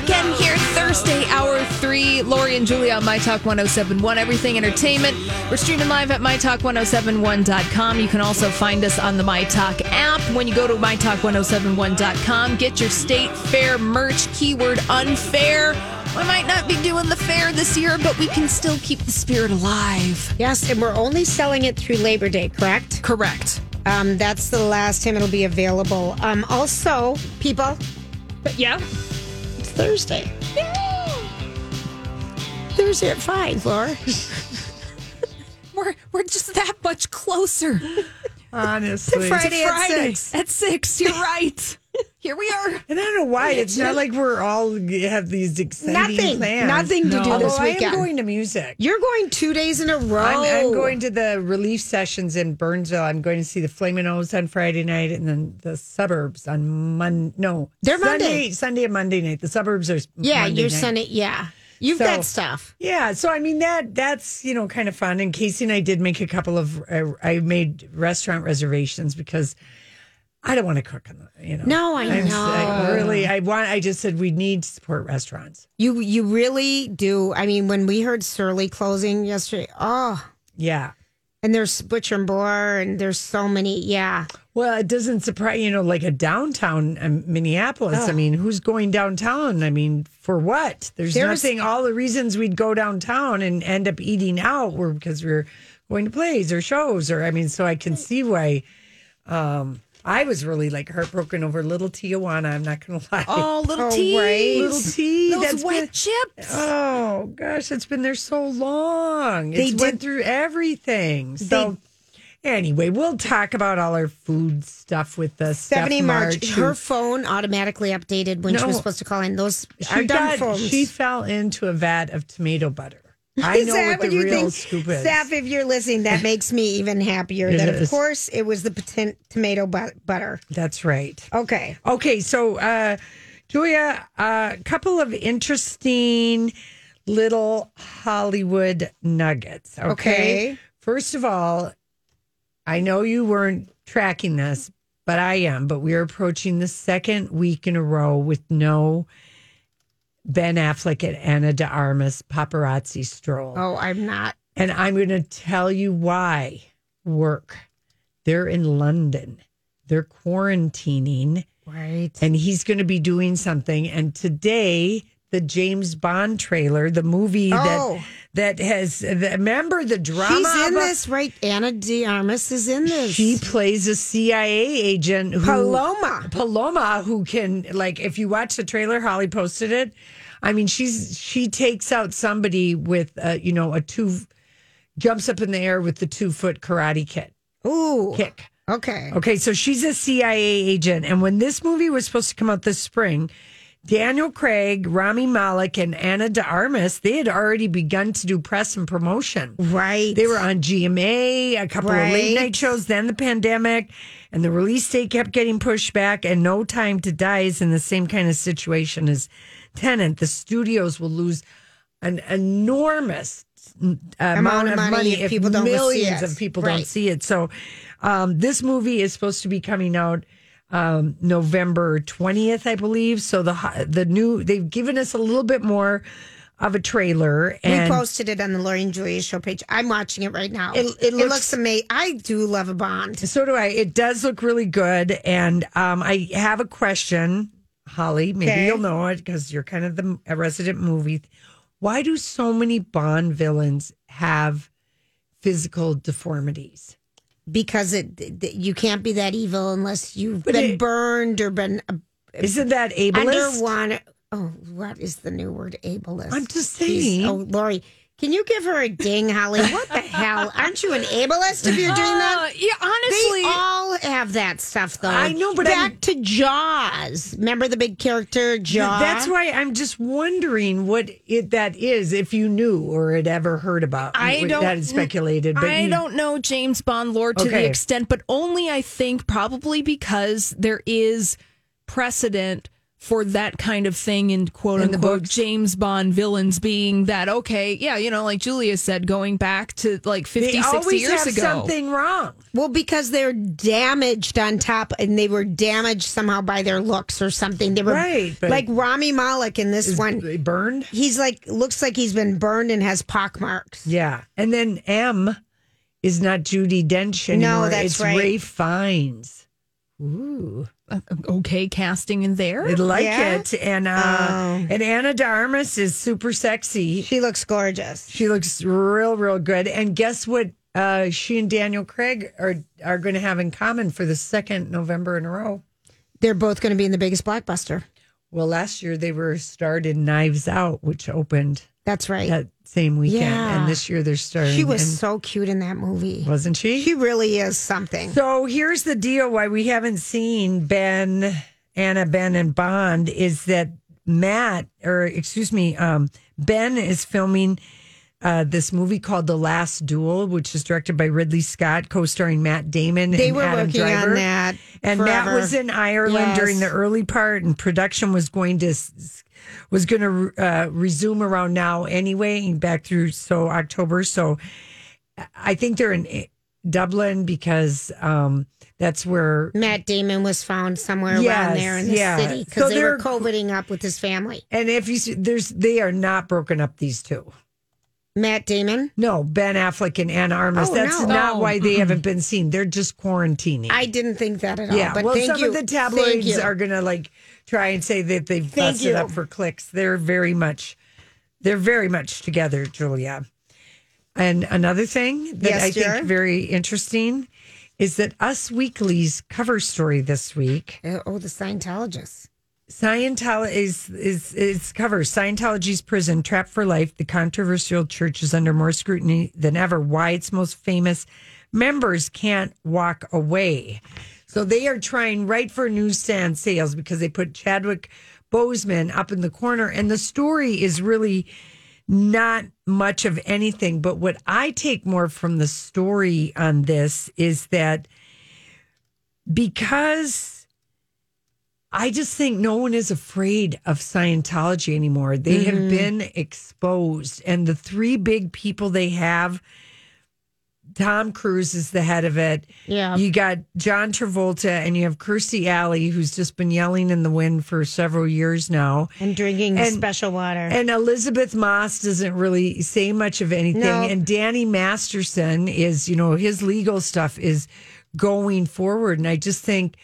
Weekend here, Thursday, hour three. Lori and Julia on My Talk 1071, Everything Entertainment. We're streaming live at MyTalk1071.com. You can also find us on the My Talk app. When you go to MyTalk1071.com, get your state fair merch, keyword unfair. We might not be doing the fair this year, but we can still keep the spirit alive. Yes, and we're only selling it through Labor Day, correct? Correct. Um, that's the last time it'll be available. Um, also, people, But yeah. It's Thursday. Thursday at five, Laura. We're, we're just that much closer. Honestly. Friday at Friday six. at six. You're right. Here we are. And I don't know why. It's not like we're all have these exciting Nothing. plans. Nothing to do Although this I am weekend. going to music. You're going two days in a row. I'm, I'm going to the relief sessions in Burnsville. I'm going to see the Flaming O's on Friday night, and then the suburbs on Monday. No, They're Sunday, Monday. Sunday and Monday night. The suburbs are Yeah, Monday you're night. Sunday. Yeah, you've So- got stuff. Yeah, so I mean that that's you know kind of fun. And Casey and I did make a couple of uh, I made restaurant reservations because I don't want to cook on the you know. No, I I'm s- I know. really, I want. I just said we need to support restaurants. You you really do. I mean, when we heard Surly closing yesterday, oh, Yeah. and there's Butcher and Boar, and there's so many. Yeah, Well, it doesn't surprise you know, like a downtown um, Minneapolis. I mean, who's going downtown? I mean, for what? There's There's- nothing. All the reasons we'd go downtown and end up eating out were because we were going to plays or shows, or I mean, so I can see why. Um, I was really like heartbroken over Little Tijuana. I'm not going to lie. Oh, little Oh, tea. right. Little T. Those that's wet been- chips. Oh gosh, it's been there so long. They It's did- went through everything. So anyway, we'll talk about all our food stuff with the Stephanie March, who- her phone automatically updated when she was supposed to call in. Those she are got-. She fell into a vat of tomato butter. I know what the you real think? scoop is. Steph, if you're listening, that makes me even happier. It that of course it was the poten- tomato but- butter. That's right. Okay. Okay, so uh, Julia, a couple of interesting little Hollywood nuggets. Okay? Okay. First of all, I know you weren't tracking this, but I am. But we are approaching the second week in a row with no Ben Affleck and Ana de Armas paparazzi stroll. Oh, I'm not. And I'm going to tell you why. Work. They're in London. They're quarantining Right. and he's going to be doing something. And today, the James Bond trailer, the movie Oh. that that has the, remember the drama. She's in about- this, right? Ana De Armas is in this. She plays a CIA agent who Paloma. Paloma, who can like if you watch the trailer, Holly posted it. I mean, she's she takes out somebody with uh, you know a two jumps up in the air with the two foot karate kit Ooh. kick. Okay. Okay, so she's a CIA agent. And when this movie was supposed to come out this spring, Daniel Craig, Rami Malek, and Ana de Armas, they had already begun to do press and promotion. Right. They were on GMA, a couple of late Right. night shows, then the pandemic, and the release date kept getting pushed back. And No Time to Die is in the same kind of situation as Tenet. The studios will lose an enormous uh, amount, of money, if, people don't millions it. of people Right. don't see it. So um, this movie is supposed to be coming out um, November twentieth, I believe. So the the new they've given us a little bit more of a trailer. We And posted it on the Lori and Julia show page. I'm watching it right now. It- it looks- amazing. I do love a Bond. so do I. It does look really good. And um, I have a question, Holly. Maybe Okay. you'll know it because you're kind of the a resident movie. Why do so many Bond villains have physical deformities? Because it, you can't be that evil unless you've But been it- burned or been uh, Isn't that ableist? under one. Oh, what is the new word? Ableist. I'm just Jeez. saying. Oh, Lori, can you give her a ding, Holly? What the hell? Aren't you an ableist if you're doing that? Uh, yeah, honestly, They all have that stuff, though. I know, but back I'm- to Jaws. Remember the big character Jaws? That's why I'm just wondering what it that is. If you knew or had ever heard about, I don't- that is speculated. But I you- don't know James Bond lore to the extent, but only I think probably because there is precedent for that kind of thing in quote In unquote books. James Bond villains being that okay, yeah, you know, like Julia said, going back to like 50, They 60 always years have ago. something wrong. Well, because they're damaged on top, and they were damaged somehow by their looks or something. They were Right, like Rami Malek in this Is one. they burned? He's like looks like he's been burned and has pock marks. Yeah, and then M is not Judi Dench anymore. that's it's right. Ralph Fiennes. Ooh, Uh, okay casting in there. I like Yeah? it. And uh, Oh. and Ana de Armas is super sexy. She looks gorgeous. She looks real, real good. And guess what? Uh, she and Daniel Craig are are going to have in common for the second November in a row. They're both going to be in the biggest blockbuster. Well, last year they were starred in Knives Out, which opened That's right. that same weekend, Yeah. and this year they're starting. she was in- so cute in that movie. wasn't she? She really is something. So here's the deal: why we haven't seen Ben, Anna, Ben, and Bond is that Matt, or excuse me, um, Ben is filming uh, this movie called The Last Duel, which is directed by Ridley Scott, co-starring Matt Damon. They and were Adam working Driver. on that and Matt was in Ireland Yes. during the early part, and production was going to was going to uh, resume around now anyway, back through so October. So I think they're in Dublin because um, that's where. Matt Damon was found somewhere Yes, around there in the yeah. city because So they were coveting up with his family. And if you see, there's they are not broken up. These two. Matt Damon. No, Ben Affleck and Ana Armas. Oh, That's no. not Oh, why they haven't been seen. They're just quarantining. I didn't think that at all. Yeah, but well, some you. of the tabloids are going to like try and say that they've Thank busted you. up for clicks. They're very much, they're very much together, Julia. And another thing that Yes, I dear. think very interesting is that Us Weekly's cover story this week. Uh, Oh, the Scientologists. Scientology is is is cover Scientology's prison trapped for life. The controversial church is under more scrutiny than ever. Why its most famous members can't walk away. So they are trying right for newsstand sales because they put Chadwick Boseman up in the corner, and the story is really not much of anything. But what I take more from the story on this is that because I just think no one is afraid of Scientology anymore. They have been exposed, and the three big people they have. Tom Cruise is the head of it. Yeah. You got John Travolta and you have Kirstie Alley, who's just been yelling in the wind for several years now. And drinking And- special water. And Elisabeth Moss doesn't really say much of anything. No. And Danny Masterson is, you know, his legal stuff is going forward. And I just think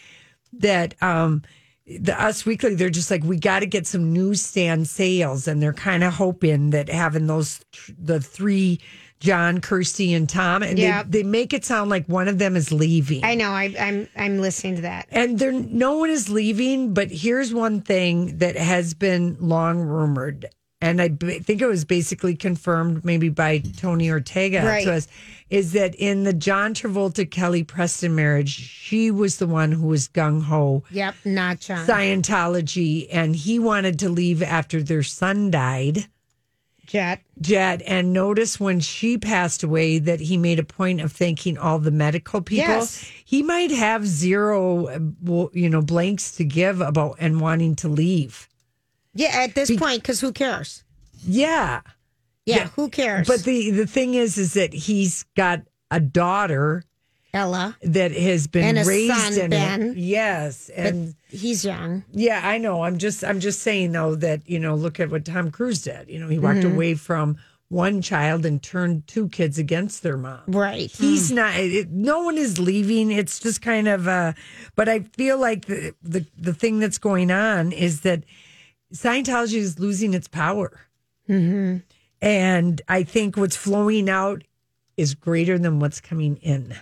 that um the Us Weekly, they're just like, we got to get some newsstand sales. And they're kind of hoping that having those, the three, John, Kirstie, and Tom, and Yeah. they, they make it sound like one of them is leaving. I know. I, I'm I'm listening to that. And there, no one is leaving. But here's one thing that has been long rumored, and I b- think it was basically confirmed maybe by Tony Ortega Right. to us, is that in the John Travolta Kelly Preston marriage, she was the one who was gung ho Yep, not John. Scientology, and he wanted to leave after their son died. Jet. Jet, and notice when she passed away that he made a point of thanking all the medical people. Yes. He might have zero, uh, you know, blanks to give about and wanting to leave. Yeah, at this point, because who cares? Yeah, Yeah, Yeah. who cares? but the the thing is, is that he's got a daughter, Ella. that has been And raised son, in Ben. Yes, But and he's young. yeah, I know. I'm just I'm just saying though that you know look at what Tom Cruise did. You know, he walked Mm-hmm. away from one child and turned two kids against their mom. Right. He's not. It, no one is leaving. It's just kind of. Uh, but I feel like the, the the thing that's going on is that Scientology is losing its power, Mm-hmm. and I think what's flowing out is greater than what's coming in.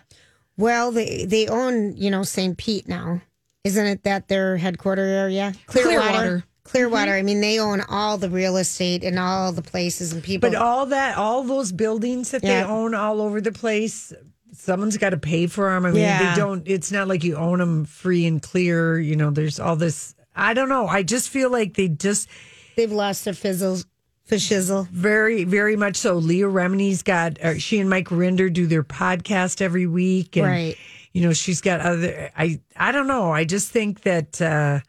Well, they they own, you know, St. Pete now. Isn't it that their headquarter area? Clearwater. Clearwater. I mean, they own all the real estate and all the places and people. But all that, all those buildings that Yeah. they own all over the place, someone's got to pay for them. I mean, Yeah. they don't. It's not like you own them free and clear. You know, there's all this. I don't know. I just feel like they just They've lost their fizzle, fishizzle. very, very much so. Leah Remini's got. Uh, she and Mike Rinder do their podcast every week, and Right. you know she's got other. I I don't know. I just think that uh,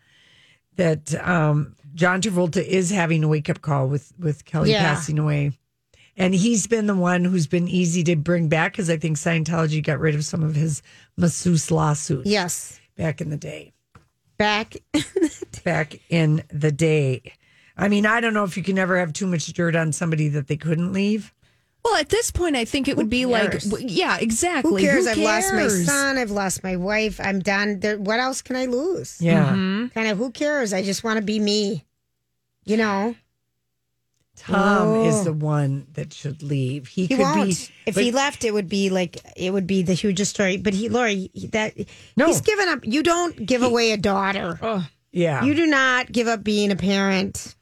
that um, John Travolta is having a wake up call with with Kelly Yeah. passing away. And he's been the one who's been easy to bring back because I think Scientology got rid of some of his masseuse lawsuits Yes. back in the day. Back. Back in the day. I mean, I don't know if you can ever have too much dirt on somebody that they couldn't leave. Well, at this point, I think it would be like, yeah, exactly. Who exactly. cares? I've lost my son. I've lost my wife. I'm done. There, what else can I lose? Yeah. Kind of, who cares? I just want to be me. You know? Tom Oh. is the oh. one that should leave. He, He could won't. be. if but- he left, it would be like it would be the hugest story. But he, Lori, he- that No. he's given up. You don't give away a daughter. Oh. yeah, You do not give up being a parent.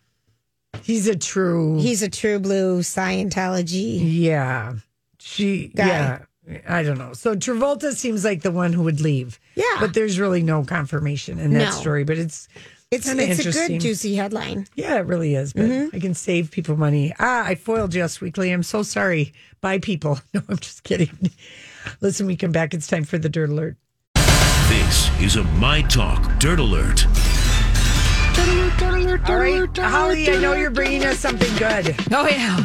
he's a true. He's a true blue Scientology. yeah, she. Guy. Yeah, I don't know. So Travolta seems like the one who would leave. Yeah. but there's really no confirmation in that No. story. But it's It's kinda it's a good juicy headline. Yeah, it really is. But Mm-hmm. I can save people money. Ah, I foiled you us weekly. I'm so sorry. Bye, people. No, I'm just kidding. Listen, we come back. It's time for the dirt alert. This is a My Talk Dirt Alert. All right, Holly, I know you're bringing us something good. Oh, yeah.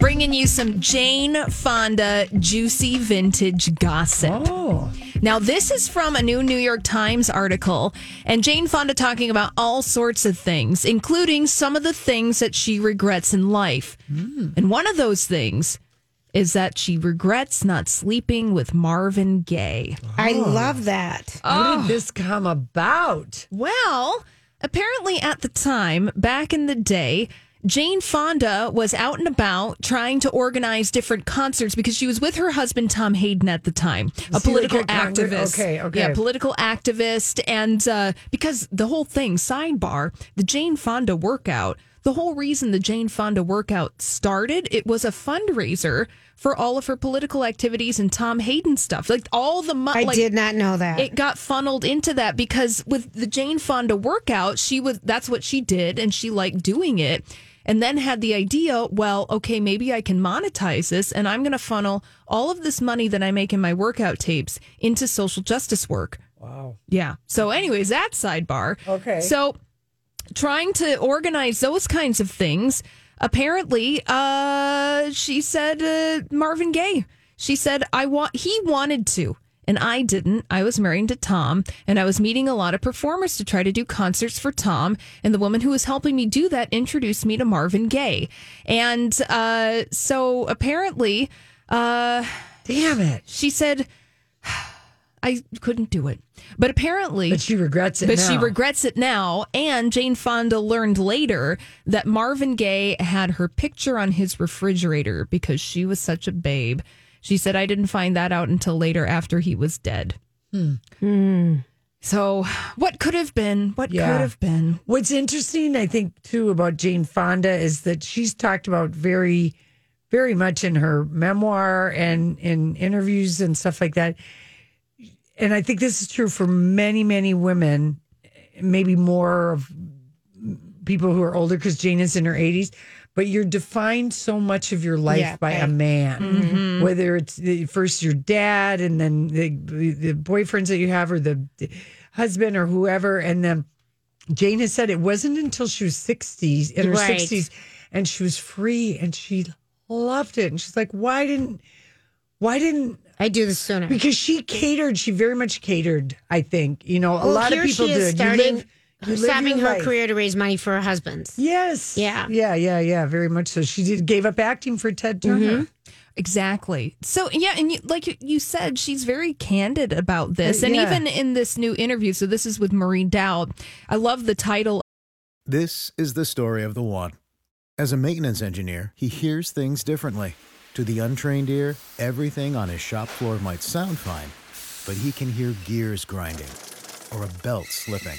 Bringing you some Jane Fonda juicy vintage gossip. Oh, Now, this is from a new New York Times article, and Jane Fonda talking about all sorts of things, including some of the things that she regrets in life. Hmm. And one of those things is that she regrets not sleeping with Marvin Gaye. I love that. how Oh. did this come about? Well, apparently at the time, back in the day, Jane Fonda was out and about trying to organize different concerts because she was with her husband Tom Hayden at the time, a Was he like political a activist. okay, okay. Yeah, political activist, and uh, because the whole thing, sidebar, the Jane Fonda workout. The whole reason the Jane Fonda workout started, it was a fundraiser for all of her political activities and Tom Hayden stuff. Like all the money. I like, did not know that. it got funneled into that because with the Jane Fonda workout, she was that's what she did and she liked doing it. And then had the idea, well, okay, maybe I can monetize this and I'm going to funnel all of this money that I make in my workout tapes into social justice work. Wow. Yeah. So, anyways, that sidebar. Okay. So, trying to organize those kinds of things. Apparently, uh, she said uh, Marvin Gaye. She said I want. He wanted to, and I didn't. I was married to Tom, and I was meeting a lot of performers to try to do concerts for Tom. And the woman who was helping me do that introduced me to Marvin Gaye, and uh, so apparently, uh, Damn it. she said I couldn't do it. But apparently, But she regrets it but she regrets it now. And Jane Fonda learned later that Marvin Gaye had her picture on his refrigerator because she was such a babe. She said, I didn't find that out until later after he was dead. Hmm. Hmm. So, what could have been? What Yeah. could have been? What's interesting, I think, too, about Jane Fonda is that she's talked about very, very much in her memoir and in interviews and stuff like that. And I think this is true for many, many women, maybe more of people who are older because Jane is in her 80s. But you're defined so much of your life Yeah, by a right. man, mm-hmm. whether it's the, first your dad and then the, the boyfriends that you have or the husband or whoever. And then Jane has said it wasn't until she was 60s, in her Right. 60s, and she was free and she loved it. And she's like, why didn't, why didn't I do this sooner. because she catered. She very much catered. I think you know a Well, lot of people she do. is. You starting, live- you live stopping her life. career to raise money for her husband's. Yes. Yeah. Yeah. Yeah. Yeah. Very much so. She did gave up acting for Ted Turner. Exactly. So yeah, and you, like you- you said, she's very candid about this, Uh, and yeah. even in this new interview. So this is with Maureen Dowd. I love the title. This is the story of the one. As a maintenance engineer, he hears things differently. To the untrained ear, everything on his shop floor might sound fine, but he can hear gears grinding or a belt slipping.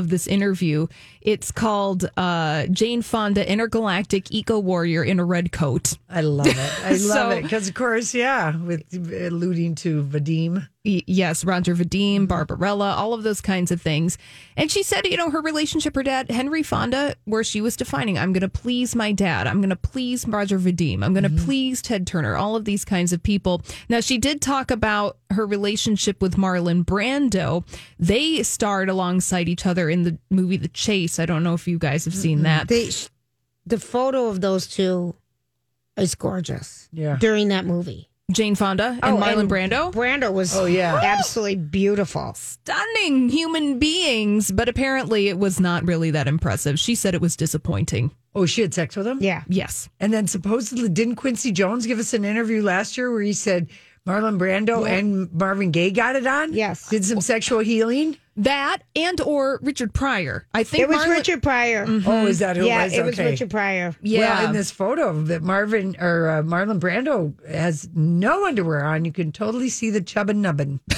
Of this interview. It's called uh, Jane Fonda, Intergalactic Eco Warrior in a Red Coat. I love it. I love So- it because, of course, yeah, with alluding to Vadim. Y- Yes, Roger Vadim, mm-hmm. Barbarella, all of those kinds of things. And she said, you know, her relationship, her dad, Henry Fonda, where she was defining, I'm going to please my dad. I'm going to please Roger Vadim. I'm going to mm-hmm. please Ted Turner, all of these kinds of people. Now, she did talk about her relationship with Marlon Brando. They starred alongside each other in the movie The Chase. I don't know if you guys have seen that. They, the photo of those two is gorgeous. Yeah. During that movie. Jane Fonda and Oh, Marlon and Brando. Brando was Oh, yeah. absolutely beautiful. stunning human beings, but apparently it was not really that impressive. She said it was disappointing. Oh, she had sex with him? Yeah. Yes. And then supposedly, didn't Quincy Jones give us an interview last year where he said Marlon Brando and Marvin Gaye got it on? Yes. Did some sexual healing? That and or Richard Pryor. I think It was Marlon- Richard Pryor. Oh, is that who yeah, it was? it was Okay. Richard Pryor. Yeah. Well, in this photo that Marvin or uh, Marlon Brando has no underwear on, you can totally see the chubbin nubbin.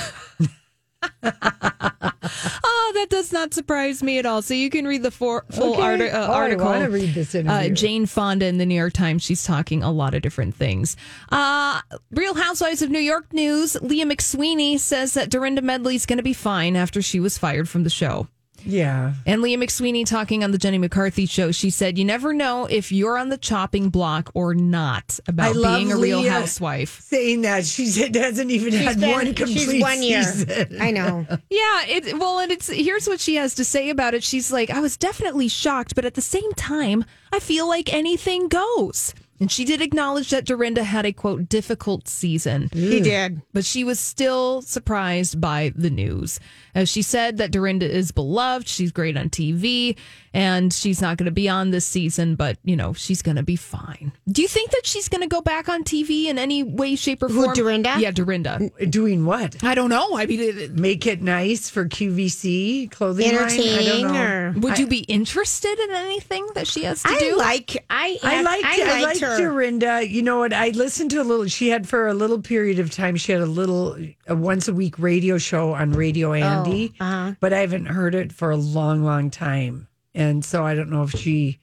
Not surprise me at all. So you can read the for, full Okay. arti- uh, Oh, I article. wanna read this Uh, interview. Jane Fonda in the New York Times. She's talking a lot of different things. Uh, Real Housewives of New York news. Leah McSweeney says that Dorinda Medley's going to be fine after she was fired from the show. Yeah. And Leah McSweeney talking on the Jenny McCarthy show, she said, "You never know if you're on the chopping block or not about I love being a real Leah housewife." Saying that she hasn't even had been- one complete she's one year. season. I know. Yeah, it well, and it's here's what she has to say about it. She's like, "I was definitely shocked, but at the same time, I feel like anything goes." And she did acknowledge that Dorinda had a quote difficult season. He did. but she was still surprised by the news. As she said that Dorinda is beloved, she's great on TV, and she's not going to be on this season, but you know she's going to be fine. Do you think that she's going to go back on TV in any way, shape, or form? Who, form? Dorinda? Yeah, Dorinda. Doing what? I don't know. I mean, it- Make it nice for QVC clothing line? I don't Entertaining know. or would you be interested in anything that she has to I do? like I I liked I I, liked liked her. Dorinda. You know what? I listened to a little. She had for a little period of time. She had a little a once a week radio show on Radio Andy, uh-huh. but I haven't heard it for a long, long time, and so I don't know if she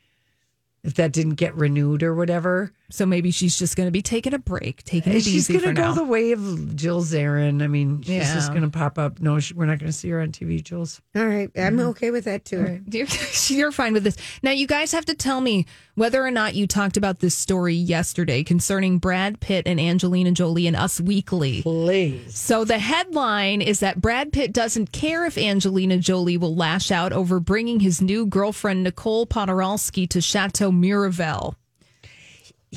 if that didn't get renewed or whatever. So maybe she's just going to be taking a break, taking it She's easy She's going to go now. the way of Jill Zarin. I mean, she's Yeah. just going to pop up. No, she, we're not going to see her on TV, Jules. All right, I'm okay with that too. You're, you're fine with this. Now, you guys have to tell me whether or not you talked about this story yesterday concerning Brad Pitt and Angelina Jolie and Us Weekly. Please. So, the headline is that Brad Pitt doesn't care if Angelina Jolie will lash out over bringing his new girlfriend, Nicole Poturalski, to Chateau Miraval.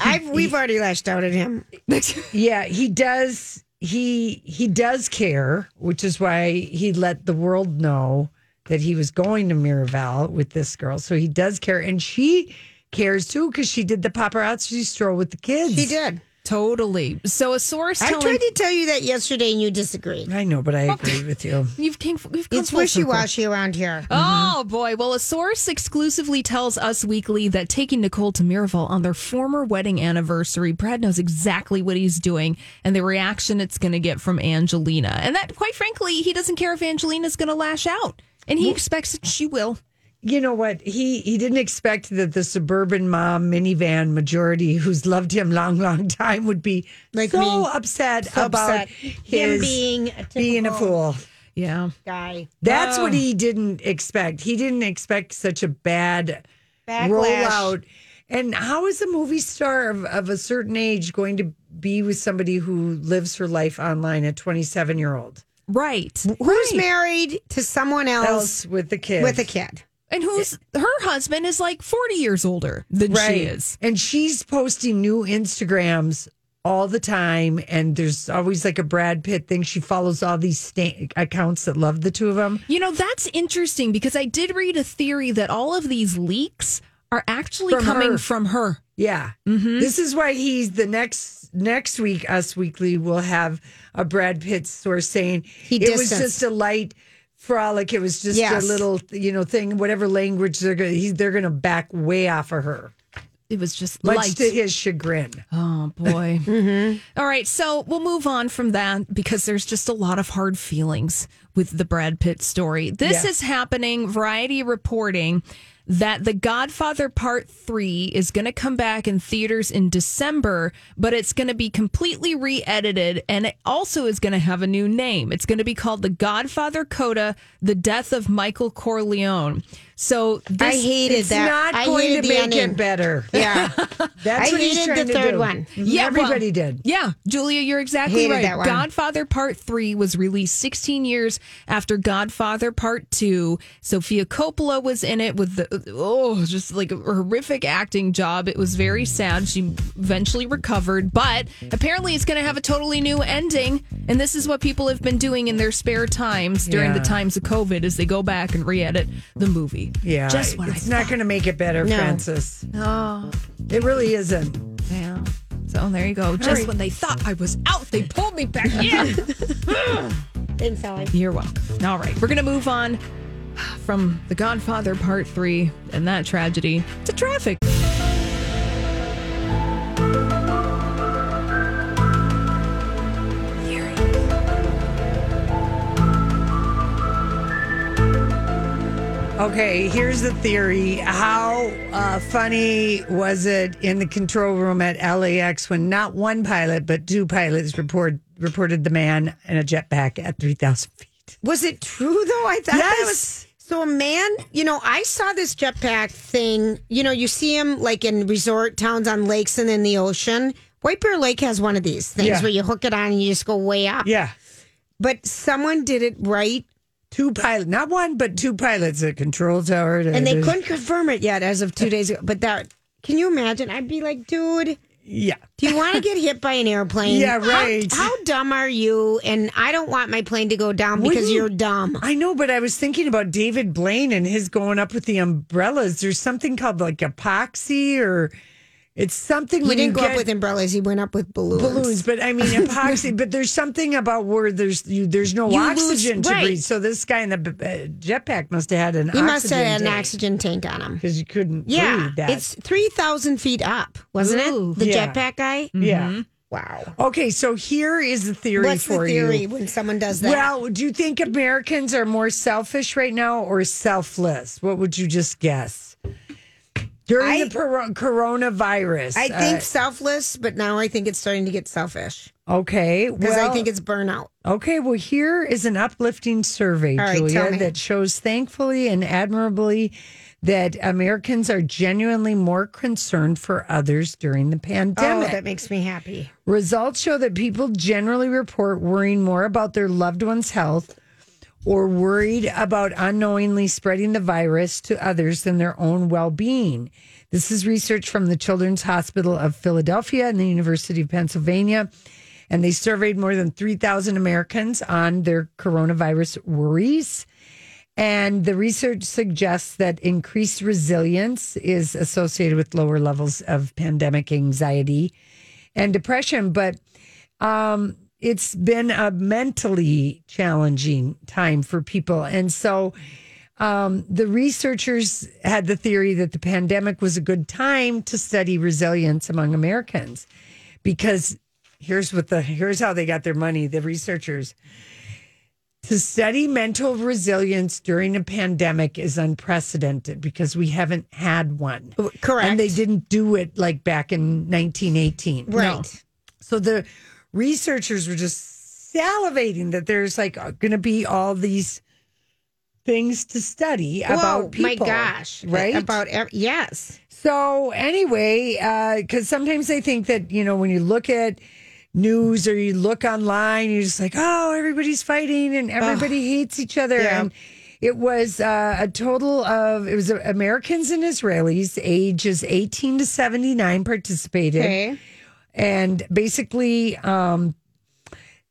I've we've already lashed out at him. Yeah, he does. He he does care, which is why he let the world know that he was going to Miraval with this girl. So he does care, and she cares too because she did the paparazzi stroll with the kids. She did. Totally. So a source I tried to tell you that yesterday and you disagreed. I know, but I agree with you. you've came you've come It's full wishy circle. washy around here. Oh boy. Well, a source exclusively tells Us Weekly that taking Nicole to Miraval on their former wedding anniversary, Brad knows exactly what he's doing and the reaction it's going to get from Angelina. And that, quite frankly, he doesn't care if Angelina's going to lash out. And he expects that she will. You know what? He he didn't expect that the suburban mom minivan majority who's loved him long, long time would be Like so me. upset So about upset. Him his being a being a typical- fool. Yeah. Guy. That's what oh. he didn't expect. He didn't expect such a bad Backlash. rollout. And how is a movie star of, of a certain age going to be with somebody who lives her life online, a 27 year old? Right. Who's married to someone else, Else with the kids. with a kid? And who's her husband is like 40 years older than she is. And she's posting new Instagrams all the time. And there's always like a Brad Pitt thing. She follows all these sta- accounts that love the two of them. You know, that's interesting because I did read a theory that all of these leaks are actually From coming her. from her. Yeah. Mm-hmm. This is why he's the next next week Us Weekly will have a Brad Pitt source saying He it was just a light frolic. It was just Yes. a little you know thing. Whatever language they're going, they're going to back way off of her, It was just much light. to his chagrin. Oh boy. Mm-hmm. All right, so we'll move on from that because there's just a lot of hard feelings with the Brad Pitt story. This Yeah. is happening. Variety reporting that The Godfather Part 3 is going to come back in theaters in December, but it's going to be completely re edited and it also is going to have a new name. It's going to be called The Godfather Coda The Death of Michael Corleone. So this, I hated It's that. not I going hated to make it better. Yeah. That's I what he's hated trying the to third do. one. Mm-hmm. Yeah, everybody well, did. Yeah, Julia, you're exactly Hated right. that one. Godfather Part 3 was released 16 years after Godfather Part 2. Sofia Coppola was in it with the oh, just like a horrific acting job. It was very sad. She eventually recovered, but apparently it's going to have a totally new ending, and this is what people have been doing in their spare times during Yeah. the times of COVID as they go back and re-edit the movie. Yeah, Just what it's I not going to make it better, No. Francis. Oh, It really isn't. yeah. So there you go. Just right. when they thought I was out, they pulled me back in. Thanks. You're welcome. All right, we're going to move on from The Godfather Part 3 and that tragedy to traffic. Okay, here's the theory. How uh, funny was it in the control room at LAX when not one pilot but two pilots report, reported the man in a jetpack at 3,000 feet? Was it true though? I thought that Yes. was so a man, you know, I saw this jetpack thing. You know, you see him like in resort towns on lakes and in the ocean. White Bear Lake has one of these things Yeah. where you hook it on and you just go way up. Yeah, But someone did it right two pilots, not one but two pilots at control tower. and they couldn't confirm it yet as of two days ago. But that can you imagine? I'd be like, dude, Yeah, do you want to get hit by an airplane? Yeah, right. How, dumb are you? And I don't want my plane to go down because you're dumb. I know, but I was thinking about David Blaine and his going up with the umbrellas. There's something called like epoxy or it's something He didn't go get up with umbrellas. He went up with balloons. balloons, but I mean epoxy. but there's something about where there's you, there's no You lose- oxygen to right. breathe. So this guy in the uh, jetpack must have had an He must have had an oxygen tank on him. because you couldn't Yeah, breathe that. it's three thousand feet up, wasn't Ooh. it? The Yeah. jetpack guy. yeah. Wow. Okay, so here is the theory What's for the theory you. when someone does that? Well, do you think Americans are more selfish right now or selfless? What would you just guess? During I- the poro- coronavirus, I think uh, selfless, but now I think it's starting to get selfish okay. because well, I think it's burnout. Okay, well, here is an uplifting survey, right, Julia, that shows thankfully and admirably that Americans are genuinely more concerned for others during the pandemic. Oh, pandemic. that makes me happy. Results show that people generally report worrying more about their loved one's health or worried about unknowingly spreading the virus to others than their own well being. This is research from the Children's Hospital of Philadelphia and the University of Pennsylvania. And they surveyed more than 3,000 Americans on their coronavirus worries. And the research suggests that increased resilience is associated with lower levels of pandemic anxiety and depression, but um, it's been a mentally challenging time for people. And so um, the researchers had the theory that the pandemic was a good time to study resilience among Americans because here's what the here's how they got their money the researchers to study mental resilience during a pandemic is unprecedented because we haven't had one. Correct. And they didn't do it like back in 1918. Right. So the researchers were just salivating that there's like going to be all these things to study Whoa, about people. my gosh. Right? About, yes. So anyway, because sometimes they think that you know when you look at news or you look online, you're just like, oh, everybody's fighting and everybody hates each other. Yeah. And it was uh, a total of it was Americans and Israelis, ages 18 to 79, participated, Okay. And basically. Um,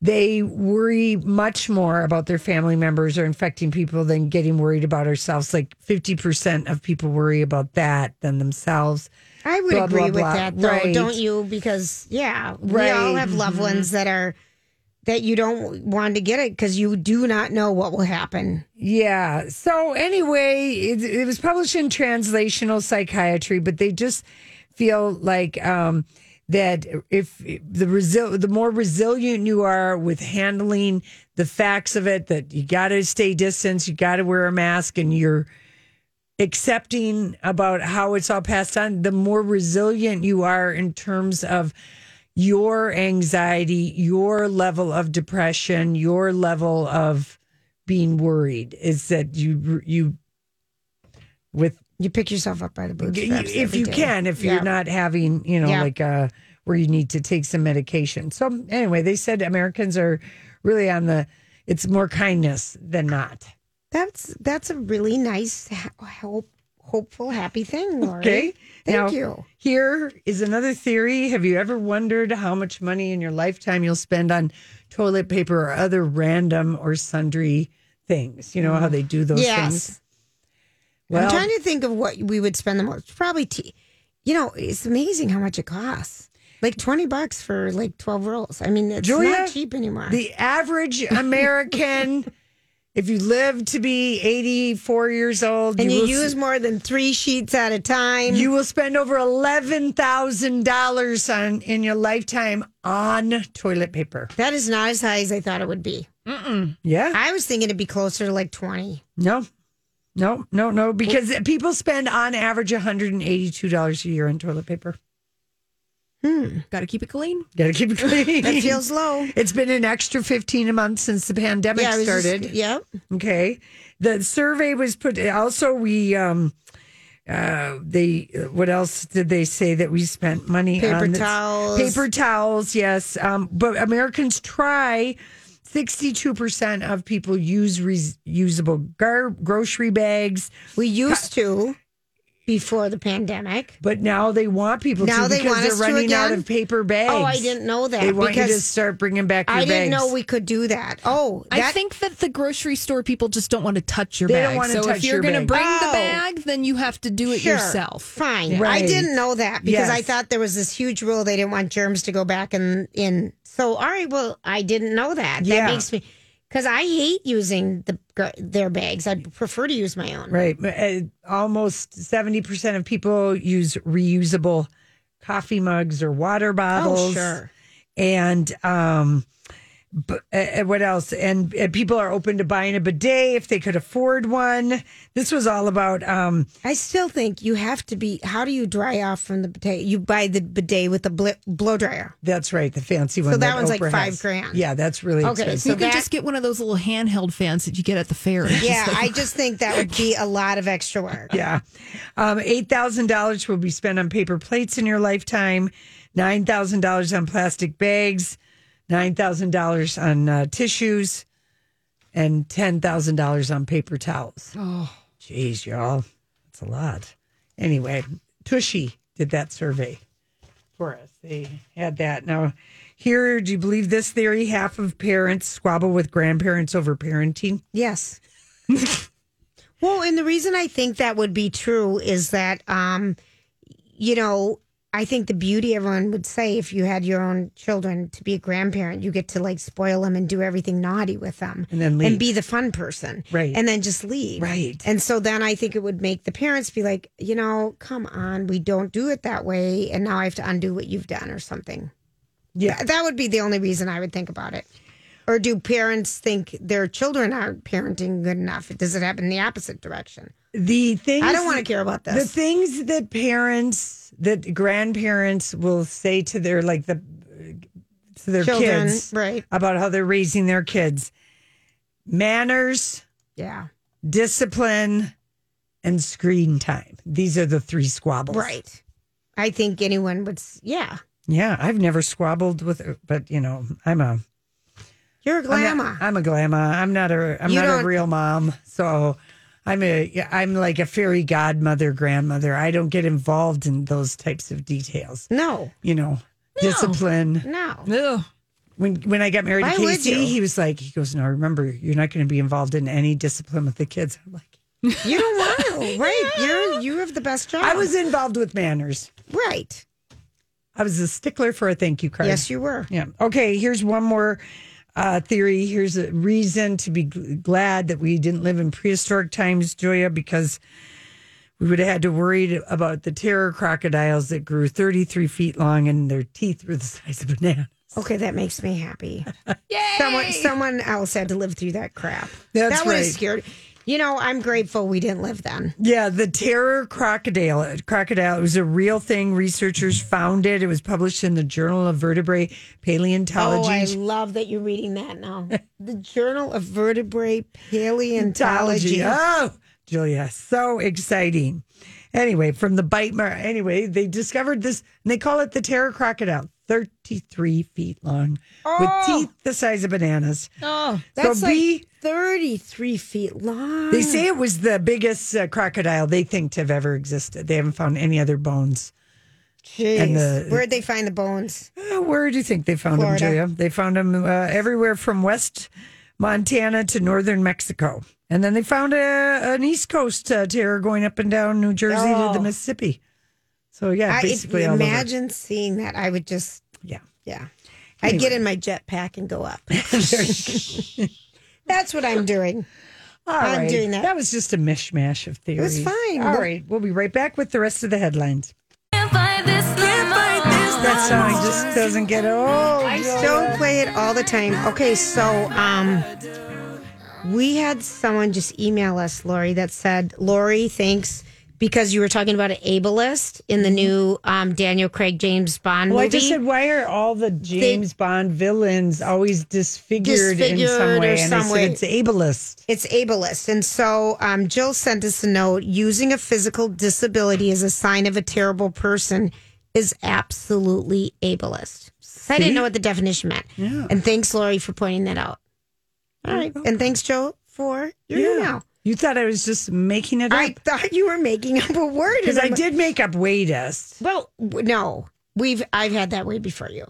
they worry much more about their family members or infecting people than getting worried about ourselves. Like 50% of people worry about that than themselves. I would Blah, agree blah, with blah. that, though, Right. don't you? Because yeah, we all have loved Mm-hmm. ones that are that you don't want to get it because you do not know what will happen. Yeah. So anyway, it, it was published in Translational Psychiatry, but they just feel like um, that if the resil- the more resilient you are with handling the facts of it, that you got to stay distance, you got to wear a mask, and you're accepting about how it's all passed on, the more resilient you are in terms of your anxiety, your level of depression, your level of being worried. Is that you you with You pick yourself up by the bootstraps if you day. can if Yeah. you're not having you know Yeah. like uh where you need to take some medication so anyway they said americans are really on the it's more kindness than not That's that's a really nice, hope, hopeful, happy thing, Lori. okay Thank Now, you. here is another theory have you ever wondered how much money in your lifetime you'll spend on toilet paper or other random or sundry things you know how they do those Yes. things well I'm trying to think of what we would spend the most. Probably, tea. you know, it's amazing how much it costs. Like twenty bucks for like twelve rolls. I mean, it's Julia, not cheap anymore. The average American, if you live to be 84 years old, and you, will, use more than three sheets at a time. you will spend over $11,000 on in your lifetime on toilet paper. that is not as high as I thought it would be. Yeah. I was thinking it'd be closer to like twenty. No. No, no, no, because people spend on average $182 a year on toilet paper. Hmm. Got to keep it clean. Got to keep it clean. That feels low. It's been an extra 15 a month since the pandemic I was just- started. yep. Okay. The survey was put also we um uh they what else did they say that we spent money Paper on? That's- towels. Paper towels, yes. Um but Americans try 62% of people use reusable gar- grocery bags, We used to before the pandemic. but now they want people Now to they because want they're us to running out of paper bags. Oh, I didn't know that They want you to because start bringing back your I didn't bags. know we could do that. Oh, I that- think that the grocery store people just don't want to touch your They bag. don't want to so touch if you're your going to bag. bring Oh. the bag, then you have to do it Sure. yourself. Fine. Right. I didn't know that because I Yes. thought there was this huge rule they didn't want germs to go back in. in. So, all right, well, I didn't know that. Yeah. That makes me because I hate using the their bags. I prefer to use my own. Right. Uh, almost 70% of people use reusable coffee mugs or water bottles. Oh, sure. And um, uh, what else? And, and people are open to buying a bidet if they could afford one. This was all about um, I still think you have to be. How do you dry off from the bidet? You buy the bidet with the bl- blow dryer. that's right, the fancy one. So that one's like five has. grand. Yeah, that's really Okay, expensive. so you could that- just get one of those little handheld fans that you get at the fair. Yeah, I just think that would be a lot of extra work. Yeah. Um, $8,000 will be spent on paper plates in your lifetime, $9,000 on plastic bags, $9,000 on uh, tissues, and $10,000 on paper towels. Oh, jeez, y'all. That's a lot. Anyway, Tushy did that survey for us. They had that. Now, here, do you believe this theory? Half of parents squabble with grandparents over parenting. Yes. well, and the reason I think that would be true is that, um, you know, I think the beauty everyone would say if you had your own children to be a grandparent, you get to like spoil them and do everything naughty with them And then leave. and be the fun person. Right. And then just leave. Right. And so then I think it would make the parents be like, you know, come on, we don't do it that way. And now I have to undo what you've done or something. Yeah. Th- That would be the only reason I would think about it. Or do parents think their children aren't parenting good enough? Does it happen in the opposite direction? The things I don't want to care about The things that parents, that grandparents will say to their like the to their Children, kids right. about how they're raising their kids. Manners, yeah. discipline, and screen time. These are the three squabbles. Right. I think anyone would, yeah. Yeah, I've never squabbled with, but you know, I'm a You're a I'm glamour. not- I'm a glamour. I'm not a. I'm You not a real mom. So I'm a. yeah, I'm like a fairy godmother, grandmother. I don't get involved in those types of details. no, You know, discipline. no. Ugh. When when I got married Why to would Casey, he was like, he goes, "No, remember, you're not going to be involved in any discipline with the kids." I'm like, You don't want to. Right. You're, you have the best job. I was involved with manners. Right. I was a stickler for a thank you card. Yes, you were. Yeah. Okay. Here's one more uh, theory. Here's a reason to be glad that we didn't live in prehistoric times, Joya, because we would have had to worry about the terror crocodiles that grew 33 feet long and their teeth were the size of bananas. Okay, that makes me happy. Yay! Someone, someone else had to live through that crap. That's that would have right. scared. You know, I'm grateful we didn't live then. Yeah, the terror crocodile. Crocodile. It was a real thing. Researchers found it. It was published in the Journal of Vertebrate Paleontology. Oh, I love that you're reading that now. the Journal of Vertebrate Paleontology. Oh, Julia, so exciting. Anyway, from the bite mark. Anyway, they discovered this, and they call it the terror crocodile. 33 feet long with teeth the size of bananas. Oh, That's so like 33 feet long. They say it was the biggest uh, crocodile they think to have ever existed. They haven't found any other bones. Jeez. the- Where'd they find the bones? Uh, where do you think they found Florida. them, Julia? They found them uh, everywhere from West Montana to northern Mexico. And then they found a, an East Coast uh, terror going up and down New Jersey to Oh. the Mississippi. So, yeah, I basically all over. imagine seeing that. I would just, Yeah. yeah. I'd get in my jet pack and go up. That's what I'm doing. All I'm right. doing that. That was just a mishmash of theories. It was fine. All right. We'll- be right back with the rest of the headlines. Can't fight this no more. That song just doesn't get old. I still play it all the time. Okay, so um we had someone just email us, Lori, that said, Lori, thanks because you were talking about an ableist in the new um, Daniel Craig James Bond Well, movie. I just said, why are all the James Bond villains always disfigured, in Disfigured some or way? And some I said, it's ableist. It's ableist. And so um, Jill sent us a note using a physical disability as a sign of a terrible person is absolutely ableist. I didn't know what the definition meant. And thanks, Lori, for pointing that out. All right. And thanks, Joe, for your email. You thought I was just making it up? I thought you were making up a word. Because I did make up waitist. Well, no. We've I've had that way before you.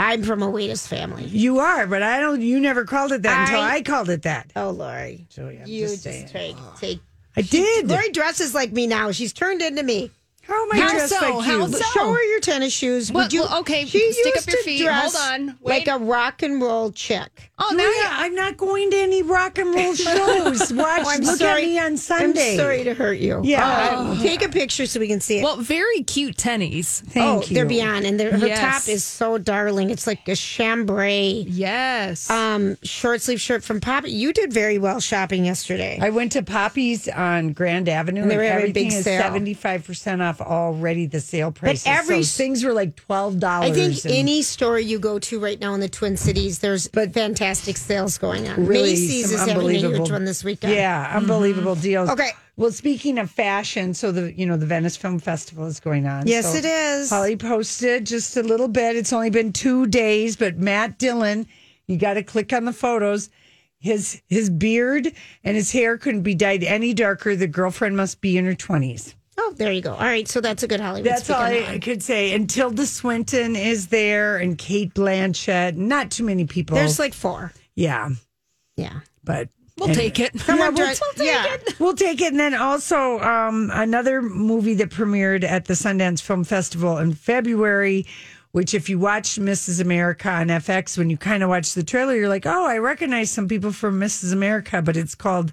I'm from a waitist family. You are, but I don't. You never called it that until I- I called it that. Oh, Lori. I'm you just just, saying. take take I did. Lori dresses like me now. She's turned into me. How am I How dressed so? like How you? so? Show her your tennis shoes. Well, Would you? well, okay, She stick used up your to feet. dress Hold on. Wait. like a rock and roll chick. oh, now Julia, I'm not going to any rock and roll shows. Watch, Oh, I'm look sorry. at me on Sunday. I'm sorry to hurt you. Yeah. Oh, take a picture so we can see it. well, very cute tennies. Thank oh, you. they're beyond, and they're, her Yes. top is so darling. It's like a chambray Yes. um, short sleeve shirt from Poppy. You did very well shopping yesterday. I went to Poppy's on Grand Avenue, And and, they were having a everything big is sale. seventy five percent off already. The sale prices. every- so things were like twelve dollars. I think any store you go to right now in the Twin Cities, there's but fantastic sales going on. really Macy's is having a huge one this weekend. Yeah, mm-hmm. unbelievable deals. Okay. Well, speaking of fashion, so the you know the Venice Film Festival is going on. Yes, So it is. Holly posted just a little bit. It's only been two days, but Matt Dillon, you got to click on the photos. His his beard and his hair couldn't be dyed any darker. The girlfriend must be in her twenties. Oh, there you go. All right, so that's a good Hollywood. That's all speak on I could say. And Tilda Swinton is there, and Cate Blanchett. Not too many people. There's like four. yeah, Yeah. but We'll take it. Someone we'll, we'll take yeah. it. We'll take it. And then also um, another movie that premiered at the Sundance Film Festival in February, which if you watched Mrs. America on FX, when you kind of watch the trailer, you're like, oh, I recognize some people from Mrs. America, but it's called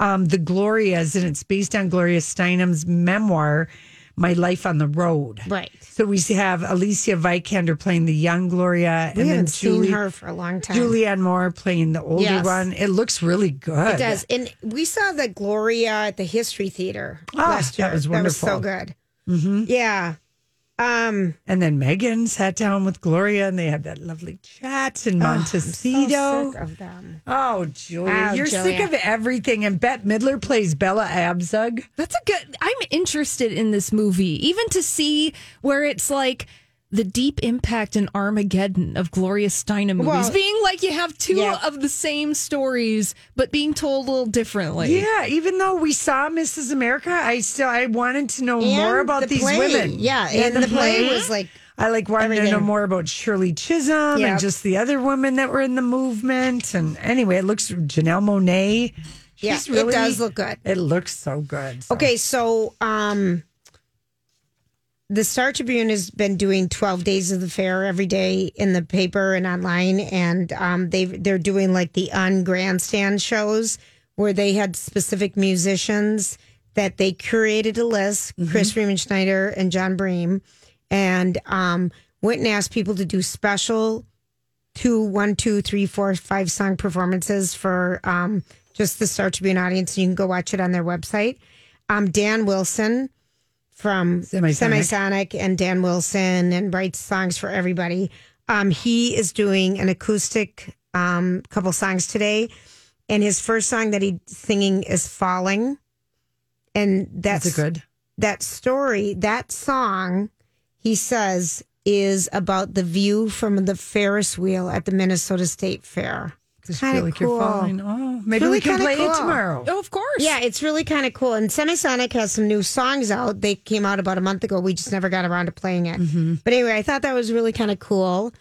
um, The Glorias, and it's based on Gloria Steinem's memoir, My Life on the Road. Right. So we have Alicia Vikander playing the young Gloria, We and then haven't Julie, seen her for a long time. Julianne Moore playing the older Yes. one. It looks really good. It does. And we saw the Gloria at the History Theater Ah, last year. that was wonderful. That was so wonderful. good. Mm-hmm. Yeah. Um, And then Meghan sat down with Gloria and they had that lovely chat in so Montecito. sick of them. oh, Julia, Oh, you're sick of everything. And Bette Midler plays Bella Abzug. That's a good. I'm interested in this movie, even to see where it's like the deep impact and Armageddon of Gloria Steinem movies, Well, being like you have two yeah. of the same stories, but being told a little differently. Yeah, even though we saw Mrs. America, I still I wanted to know And more about the these play. women. Yeah, and the play was like I like wanted to know more about Shirley Chisholm Yep. and just the other women that were in the movement. And anyway, it looks Janelle Monáe. Yeah, She's it does look good. It looks so good. So- Okay, so um the Star Tribune has been doing 12 days of the fair every day in the paper and online and um they they're doing like the on grandstand shows where they had specific musicians that they curated a list, Chris Riemenschneider and Jon Bream and um went and asked people to do special two, one, two, three, four, five song performances for um, just the Star Tribune audience. You can go watch it on their website. Um, Dan Wilson from Semisonic. Semisonic and Dan Wilson and writes songs for everybody. Um, he is doing an acoustic um, couple songs today, and his first song that he's singing is "Falling," and that's, That's a good. that story, that song, he says, is about the view from the Ferris wheel at the Minnesota State Fair. Just Kinda feel like you're cool. falling. Oh, maybe really we can kinda it cool. tomorrow. Oh, of course. Yeah, it's really kind of cool. And Semisonic has some new songs out. They came out about a month ago. We just never got around to playing it. Mm-hmm. But anyway, I thought that was really kind of cool.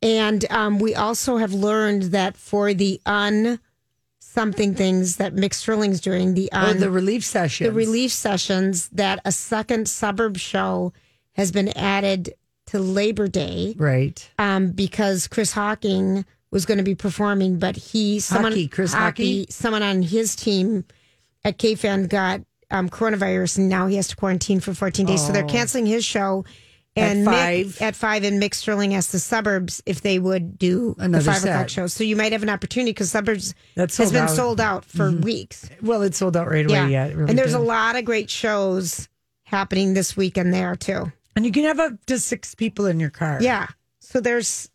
And um, we also have learned that for the un something things that Mick Sterling's doing, the Oh, un the relief session. the relief sessions, that a second suburb show has been added to Labor Day Right. um, because Chris Hawking was going to be performing, but he someone Hawkey, Chris Hawkey? someone on his team at KFan got um, coronavirus, and now he has to quarantine for 14 days. So they're canceling his show. At And five. Mick, at five, and Mick Sterling asked the suburbs if they would do Another the five o'clock show. So you might have an opportunity because suburbs That's has been out. Mm-hmm. sold out for weeks. Well, it sold out right away. Yeah. it really and there's did. a lot of great shows happening this weekend there too. And you can have up to six people in your car. Yeah. So there's,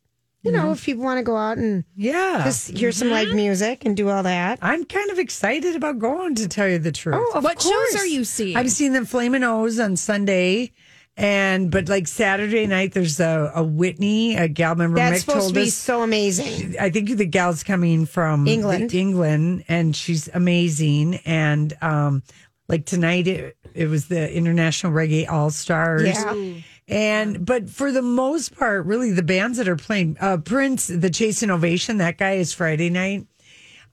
you know, if people want to go out and Yeah. just hear some live music and do all that. I'm kind of excited about going to tell you the truth. Oh, of what course. shows are you seeing? I'm seeing the Flamin' Oh's on Sunday. And but like Saturday night, there's a, a Whitney, a gal member That's Mick supposed told to be us. so amazing. I think the gal's coming from England. England, and she's amazing. And um, like tonight, it, it was the International Reggae All Stars. Yeah. And but for the most part, really the bands that are playing, uh, Prince, the Chase & Ovation, that guy is Friday night.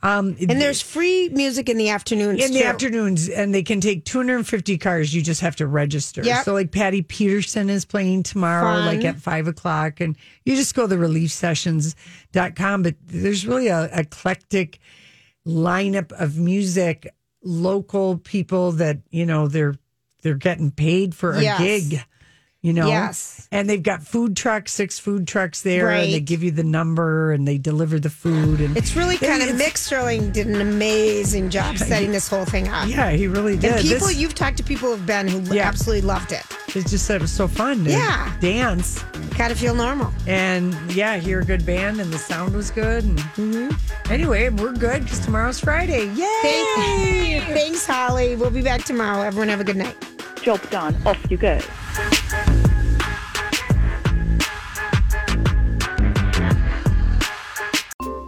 Um, And there's free music in the afternoons. in the too. afternoons, and they can take 250 cars. You just have to register. Yep. So, like Patty Peterson is playing tomorrow, Fun. like at five o'clock, and you just go to reliefsessions.com. But there's really a eclectic lineup of music, local people that you know they're they're getting paid for a Yes. gig. You know, Yes. and they've got food trucks, six food trucks there, and they give you the number and they deliver the food. And It's really kind of Mick Sterling did an amazing job setting this whole thing up. Yeah, he really did. And people, This- you've talked to people who've been who Yeah. absolutely loved it. It just said it was so fun to Yeah. dance. Kind of feel normal. And yeah, hear a good band and the sound was good. And Mm-hmm. anyway, we're good because tomorrow's Friday. Yay! Thank- Thanks, Holly. We'll be back tomorrow. Everyone have a good night. Job done. Off you go.